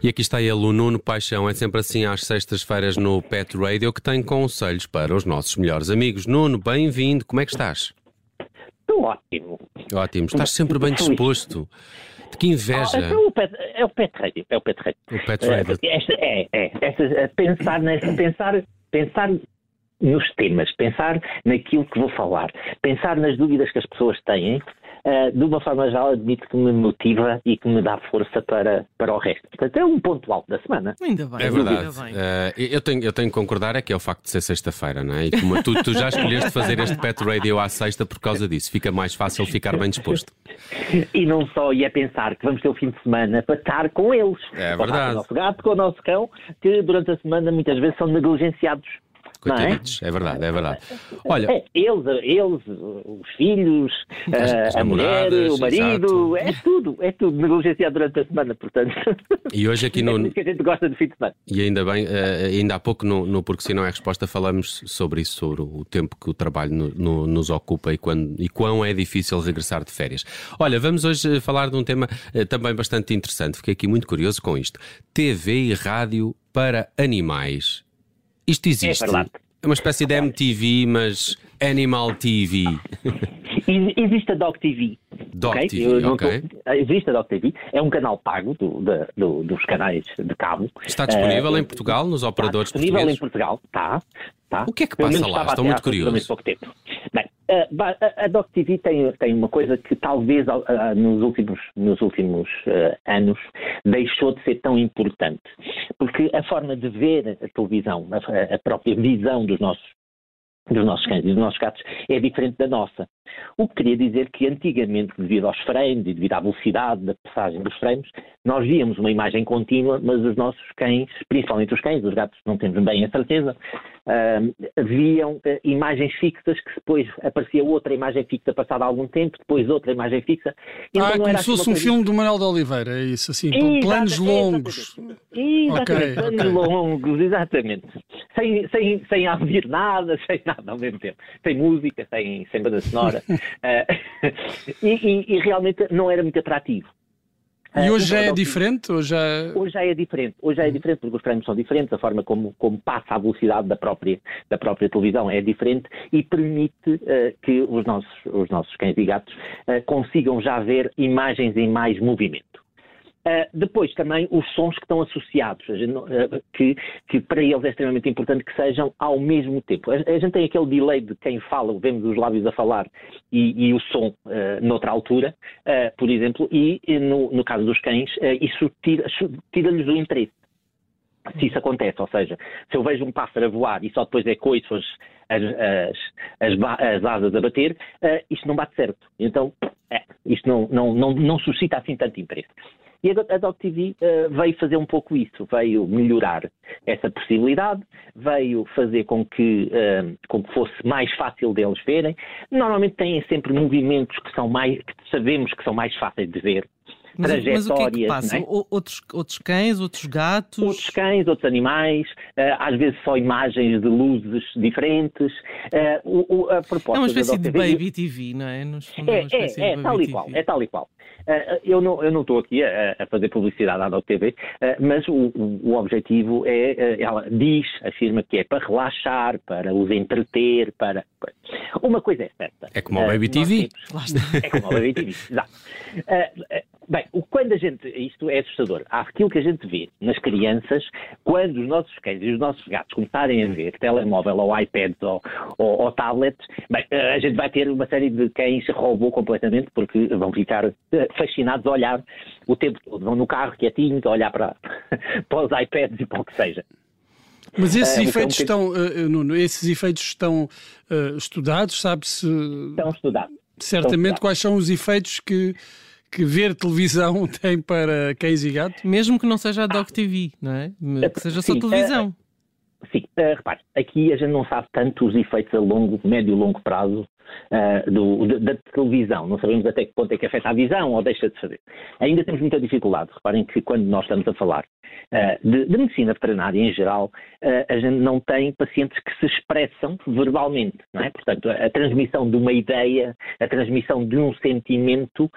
E aqui está ele, o Nuno Paixão. É sempre assim às sextas-feiras no Pet Radio que tem conselhos para os nossos melhores amigos. Nuno, bem-vindo. Como é que estás? Estou ótimo. Ótimo. Estás sempre bem disposto. De que inveja. Ah, é, o pet, é o pet radio. É o pet radio. O Pet Radio. É, esta- é, é, esta- pensar, nessa, pensar, pensar nos temas, pensar naquilo que vou falar, pensar nas dúvidas que as pessoas têm, ah, de uma forma geral, admito que me motiva e que me dá força para, para o resto. Portanto, é um ponto alto da semana. Ainda bem. É verdade. Ainda bem. Eh, eu, tenho, eu tenho que concordar é que é o facto de ser sexta-feira, não é? E como tu, tu já escolheste fazer este Pet Radio à sexta por causa disso. Fica mais fácil ficar bem disposto. E não só, e é pensar que vamos ter o fim de semana para estar com eles. É Para estar verdade. Com o nosso gato, com o nosso cão, que durante a semana muitas vezes são negligenciados. Não é? Coitaditos. É verdade, é verdade. Olha, É, eles, eles, os filhos, As- a- as a mulher, o marido, exato. é tudo, é tudo negligenciado durante a semana, portanto. e hoje aqui É no. isso que a gente gosta de fim de semana. E ainda bem, eh, ainda há pouco no, no Porque Se Não é Resposta falamos sobre isso, sobre o tempo que o trabalho no- no- nos ocupa e, quando, e quão é difícil regressar de férias. Olha, vamos hoje eh, falar de um tema eh, também bastante interessante. Fiquei aqui muito curioso com isto. TV e rádio para animais. Isto existe. É. É uma espécie de MTV, mas Animal TV. Existe a Dog TV. Dog ok? TV, ok. tô- Existe a Dog TV, é um canal pago do- do- dos canais de cabo. Está disponível Eh, em Portugal, nos Está operadores disponível portugueses? em Portugal, está. está. O que é que passa lá? Estou muito curioso. pouco tempo. Bem, a, ba- a- a Doc TV tem, tem uma coisa que talvez nos últimos, nos últimos ah, anos deixou de ser tão importante. Porque a forma de ver a televisão, a própria visão dos nossos dos nossos cães e dos nossos gatos é diferente da nossa. O que queria dizer que antigamente, devido aos frames e devido à velocidade da passagem dos frames, nós víamos uma imagem contínua, mas os nossos cães, principalmente os cães, os gatos não temos bem a certeza, ah, viam ah, imagens fixas que depois aparecia outra imagem fixa passada algum tempo, depois outra imagem fixa. Então ah, não como se assim fosse um coisa- filme do Manuel de Oliveira, é isso, assim, planos longos. Exatamente, Ok, planos ok. longos, exatamente. Sem, sem, sem ouvir nada, sem nada ao mesmo tempo. Sem música, sem, sem banda sonora. Eh, e, e- e realmente não era muito atrativo. E Eh, hoje já é Dog TV diferente? Hoje já... Hoje já é diferente, hoje já é diferente porque os frames são diferentes, a forma como, como passa a velocidade da própria, da própria televisão é diferente e permite eh, que os nossos, os nossos cães e gatos eh, consigam já ver imagens em mais movimento. Uh, depois também os sons que estão associados, gente uh, que, que para eles é extremamente importante que sejam ao mesmo tempo. A, a gente tem aquele delay de quem fala, vemos os lábios a falar e, e o som uh, noutra altura, por exemplo, e, e no, no caso dos cães, isso tira- tira-lhes o interesse. Se isso acontece, ou seja, se eu vejo um pássaro a voar e só depois é coiso as, as, as, as asas a bater, uh, isto não bate certo. Então, é, isto não, não, não, não suscita assim tanto interesse. E a Do- a Dog TV uh, veio fazer um pouco isso, veio melhorar essa possibilidade, veio fazer com que, uh, com que fosse mais fácil deles verem. Normalmente têm sempre movimentos que são mais, que sabemos que são mais fáceis de ver. Mas, mas o que é que trajetórias, passa? é? O- Outros, outros cães, outros gatos? Outros cães, outros animais, eh, às vezes só imagens de luzes diferentes. Eh, o- o- a proposta É uma espécie de baby TV, não é? É, é, é, de tal e qual, TV. é tal e qual. Eh, eu não eu não estou aqui a, a fazer publicidade à uh, mas o, o- o objetivo é, ela diz, afirma que é para relaxar, para os entreter, para... Uma coisa é certa. É como o Baby TV. temos- é como a Baby TV, exato. Eh, eh, bem, quando a gente, isto é assustador, há aquilo que a gente vê nas crianças, quando os nossos cães e os nossos gatos começarem a ver telemóvel ou iPads ou, ou, ou tablets, bem, eh, a gente vai ter uma série de cães robô completamente, porque vão ficar eh, fascinados a olhar o tempo todo, vão no carro quietinhos a olhar para, para os iPads e para o que seja. Mas esses É, que é um efeitos estão, eh, eh, Nuno, esses efeitos estão eh, estudados, sabe-se Estão estudados. certamente estudados. quais são os efeitos que, que ver televisão tem para cães e gatos? Mesmo que não seja a Dog TV, não é? Que seja só Sim, televisão. Sim, eh, repare, aqui a gente não sabe tanto os efeitos a longo, médio e longo prazo uh, do, da televisão, não sabemos até que ponto é que afeta a visão ou deixa de fazer. Ainda temos muita dificuldade. Reparem que quando nós estamos a falar uh, de, de, medicina veterinária em geral, uh, a gente não tem pacientes que se expressam verbalmente, não é? Portanto, a, a transmissão de uma ideia, a transmissão de um sentimento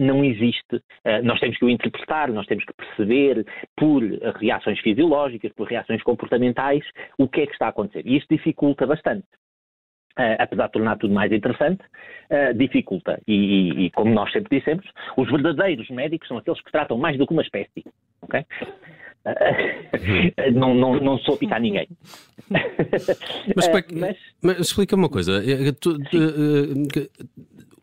não existe. nós temos que o interpretar, nós temos que perceber por reações fisiológicas, por reações comportamentais, o que é que está a acontecer. E isto dificulta bastante. Uh, apesar de tornar tudo mais interessante, uh, dificulta. E, e, como nós sempre dissemos, os verdadeiros médicos são aqueles que tratam mais do que uma espécie. Okay? Uh, não, não, não sou picar ninguém. mas, mas... mas explica-me uma coisa. Tu,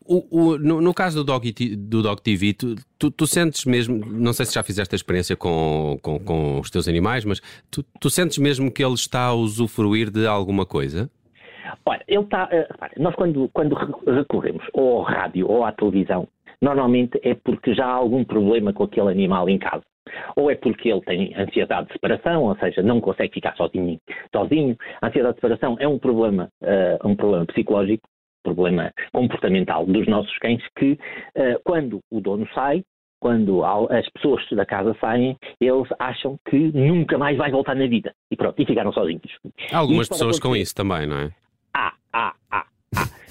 o, o, no, no, caso do Dog, do Dog TV, tu, tu, tu, sentes mesmo, não sei se já fizeste a experiência com, com, com os teus animais, mas tu, tu, sentes mesmo que ele está a usufruir de alguma coisa? Olha, ele está. Uh, nós quando, quando recorremos ou ao rádio ou à televisão, normalmente é porque já há algum problema com aquele animal em casa. Ou é porque ele tem ansiedade de separação, ou seja, não consegue ficar sozinho. sozinho. A ansiedade de separação é um problema, uh, um problema psicológico problema comportamental dos nossos cães que, uh, quando o dono sai, quando as pessoas da casa saem, eles acham que nunca mais vai voltar na vida. E pronto, e ficaram sozinhos. Há algumas pessoas com isso também, não é?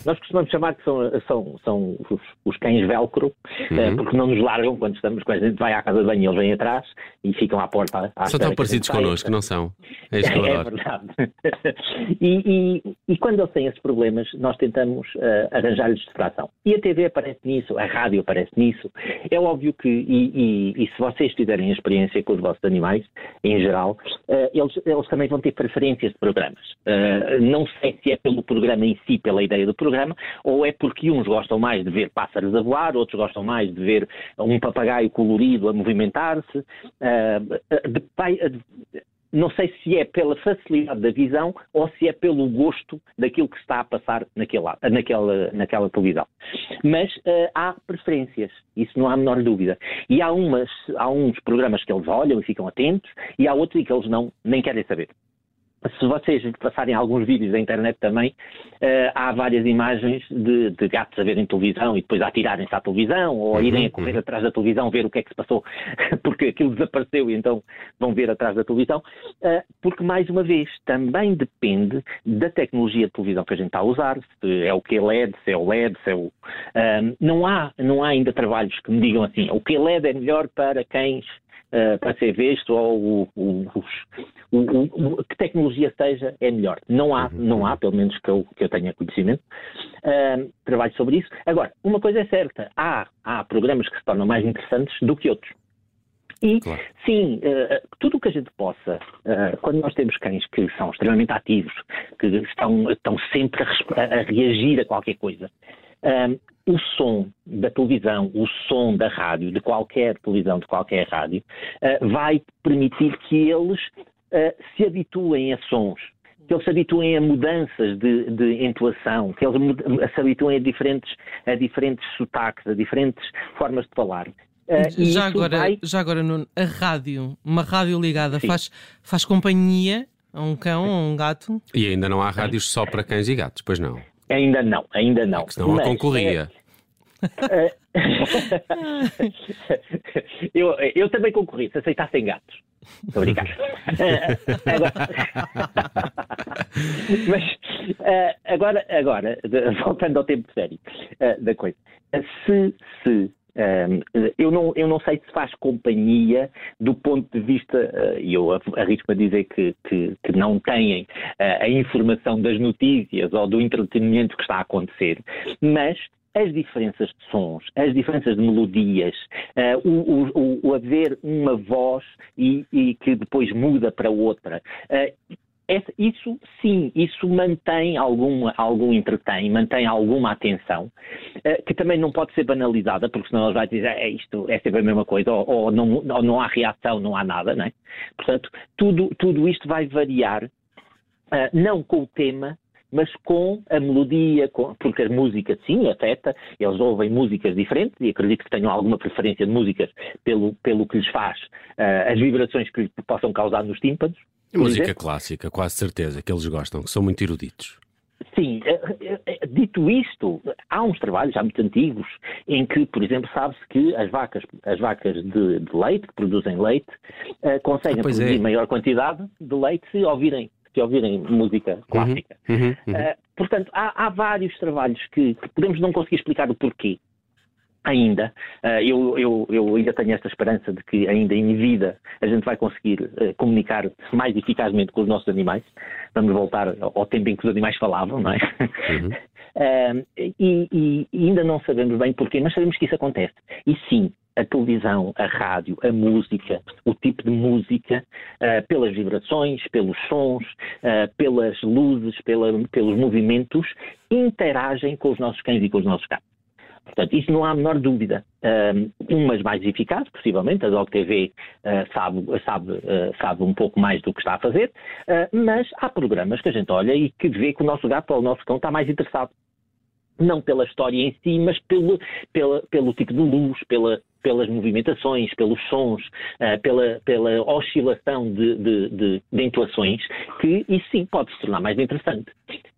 Nós costumamos chamar que são, são, são os, os, cães velcro, uhum. uh, porque não nos largam quando estamos, quando a gente vai à casa de banho e eles vêm atrás e ficam à porta. À são tão parecidos connosco, não são? É isso que eu É verdade. e, e, e, quando eles têm esses problemas, nós tentamos uh, arranjar-lhes distração. E a TV aparece nisso, a rádio aparece nisso. É óbvio que, e, e, se vocês tiverem experiência com os vossos animais, em geral, uh, eles, eles também vão ter preferências de programas. não sei se é pelo programa em si, pela ideia do programa programa, ou é porque uns gostam mais de ver pássaros a voar, outros gostam mais de ver um papagaio colorido a movimentar-se. Uh, não sei se é pela facilidade da visão ou se é pelo gosto daquilo que está a passar naquela, naquela, naquela televisão. Mas uh, há preferências, isso não há a menor dúvida. E há, umas, há uns programas que eles olham e ficam atentos, e há outros que eles não, nem querem saber se vocês passarem alguns vídeos da internet também, uh, há várias imagens de, de, gatos a verem televisão e depois a atirarem-se à televisão ou a irem a uhum, correr uhum. atrás da televisão ver o que é que se passou, porque aquilo desapareceu e então vão ver atrás da televisão. Uh, porque, mais uma vez, também depende da tecnologia de televisão que a gente está a usar, se é o QLED, se é o LED, se é o. Uh, não, há, não há ainda trabalhos que me digam assim, o QLED é melhor para cães uh, para ser visto ou o, o, o, que tecnologia seja é melhor. Não há, não há, pelo menos que eu, que eu tenha conhecimento, uh, trabalho sobre isso. Agora, uma coisa é certa, há, há programas que se tornam mais interessantes do que outros. E, claro. sim, uh, tudo o que a gente possa, uh, quando nós temos cães que são extremamente ativos, que estão, estão sempre a, a reagir a qualquer coisa, uh, o som da televisão, o som da rádio, de qualquer televisão, de qualquer rádio, uh, vai permitir que eles uh, se habituem a sons, que eles se habituem a mudanças de, de entoação, que eles se habituem a diferentes, a diferentes sotaques, a diferentes formas de falar. Uh, já, agora, vai... já agora, Nuno, a rádio, uma rádio ligada, faz, faz companhia a um cão ou a um gato? E ainda não há rádios só para cães e gatos, pois não? Ainda não, ainda não. É senão Mas, concorria. É... eu, eu também concorri, se aceitassem gatos. Estou a brincar. Mas eh, agora, agora, voltando ao tempo sério eh, da coisa, se, se eu, não, eu não sei se faz companhia do ponto de vista, e uh, eu arrisco a dizer que, que, que não têm uh, a informação das notícias ou do entretenimento que está a acontecer, mas as diferenças de sons, as diferenças de melodias, uh, o, o, o, haver uma voz e, e, que depois muda para outra. Uh, isso sim, isso mantém algum, algum entretém, mantém alguma atenção, uh, que também não pode ser banalizada, porque senão eles vai dizer é isto, é sempre a mesma coisa, ou, ou, não, ou não há reação, não há nada, não é? Portanto, tudo, tudo isto vai variar, uh, não com o tema, mas com a melodia, com, porque a música sim afeta, eles ouvem músicas diferentes e acredito que tenham alguma preferência de músicas pelo, pelo que lhes faz, uh, as vibrações que lhes possam causar nos tímpanos. Música clássica, quase certeza, que eles gostam, que são muito eruditos. Sim, eh, eh, dito isto, há uns trabalhos já muito antigos em que, por exemplo, sabe-se que as vacas, as vacas de, de leite, que produzem leite, uh, conseguem ah, produzir é. maior quantidade de leite se ouvirem, se ouvirem música clássica. Uhum, uhum, uhum. Uh, portanto, há, há, vários trabalhos que, que podemos não conseguir explicar o porquê, ainda. Uh, eu, eu, eu, ainda tenho esta esperança de que ainda em vida a gente vai conseguir uh, comunicar mais eficazmente com os nossos animais. Vamos voltar ao tempo em que os animais falavam, não é? Uhum. uh, e, e, ainda não sabemos bem porquê, mas sabemos que isso acontece. E sim, a televisão, a rádio, a música, o tipo de música, uh, pelas vibrações, pelos sons, uh, pelas luzes, pela, pelos movimentos, interagem com os nossos cães e com os nossos gatos. Portanto, isso não há a menor dúvida. Um, umas mais eficazes, possivelmente, a Dog TV uh, sabe, sabe, uh, sabe um pouco mais do que está a fazer, uh, mas há programas que a gente olha e que vê que o nosso gato ou o nosso cão está mais interessado. Não pela história em si, mas pelo, pela, pelo tipo de luz, pela, pelas movimentações, pelos sons, pela, pela oscilação de, de, de, de intuações, que isso sim pode se tornar mais interessante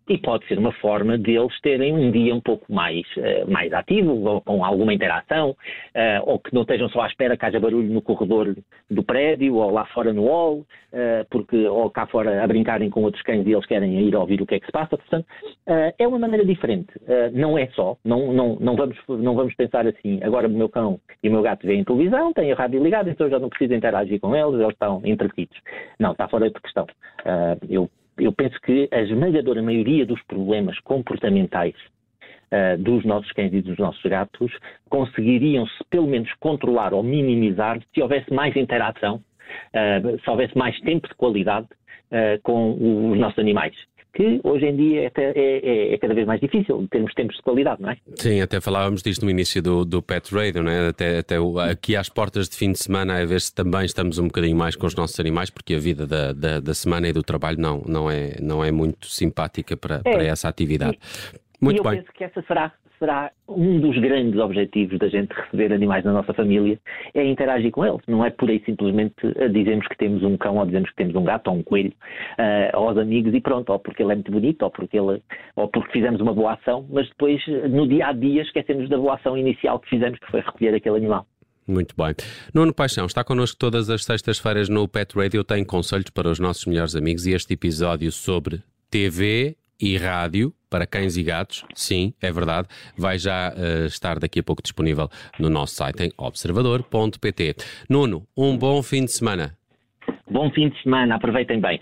e pode ser uma forma deles terem um dia um pouco mais, uh, mais ativo, com alguma interação, uh, ou que não estejam só à espera que haja barulho no corredor do prédio, ou lá fora no hall, uh, porque, ou cá fora a brincarem com outros cães e eles querem ir ouvir o que é que se passa. Portanto, é uma maneira diferente. não é só, não, não, não, vamos, não vamos pensar assim, agora o meu cão e o meu gato veem televisão, têm a rádio ligada, então eu já não preciso interagir com eles, eles estão entretidos. Não, está fora de questão. eu eu penso que a esmagadora maioria dos problemas comportamentais uh, dos nossos cães e dos nossos gatos conseguiriam-se pelo menos controlar ou minimizar se houvesse mais interação, uh, se houvesse mais tempo de qualidade uh, com os nossos animais que hoje em dia é, é, é, é, cada vez mais difícil termos tempos de qualidade, não é? Sim, até falávamos disto no início do, do Pet Radio, não é? Até, até o, aqui às portas de fim de semana, a ver se também estamos um bocadinho mais com os nossos animais, porque a vida da, da, da semana e do trabalho não, não, é, não é muito simpática para, para é. essa atividade. Muito e eu bem. penso que essa será será um dos grandes objetivos da gente receber animais na nossa família, é interagir com eles. Não é por aí simplesmente dizemos que temos um cão ou dizemos que temos um gato ou um coelho uh, aos amigos e pronto, ou porque ele é muito bonito, ou porque, ele, ou porque fizemos uma boa ação, mas depois no dia a dia esquecemos da boa ação inicial que fizemos, que foi recolher aquele animal. Muito bem. Nuno Paixão está connosco todas as sextas-feiras no Pet Radio. Tem conselhos para os nossos melhores amigos e este episódio sobre TV e rádio para cães e gatos, sim, é verdade, vai já uh, estar daqui a pouco disponível no nosso site em observador.pt. Nuno, um bom fim de semana. Bom fim de semana, aproveitem bem.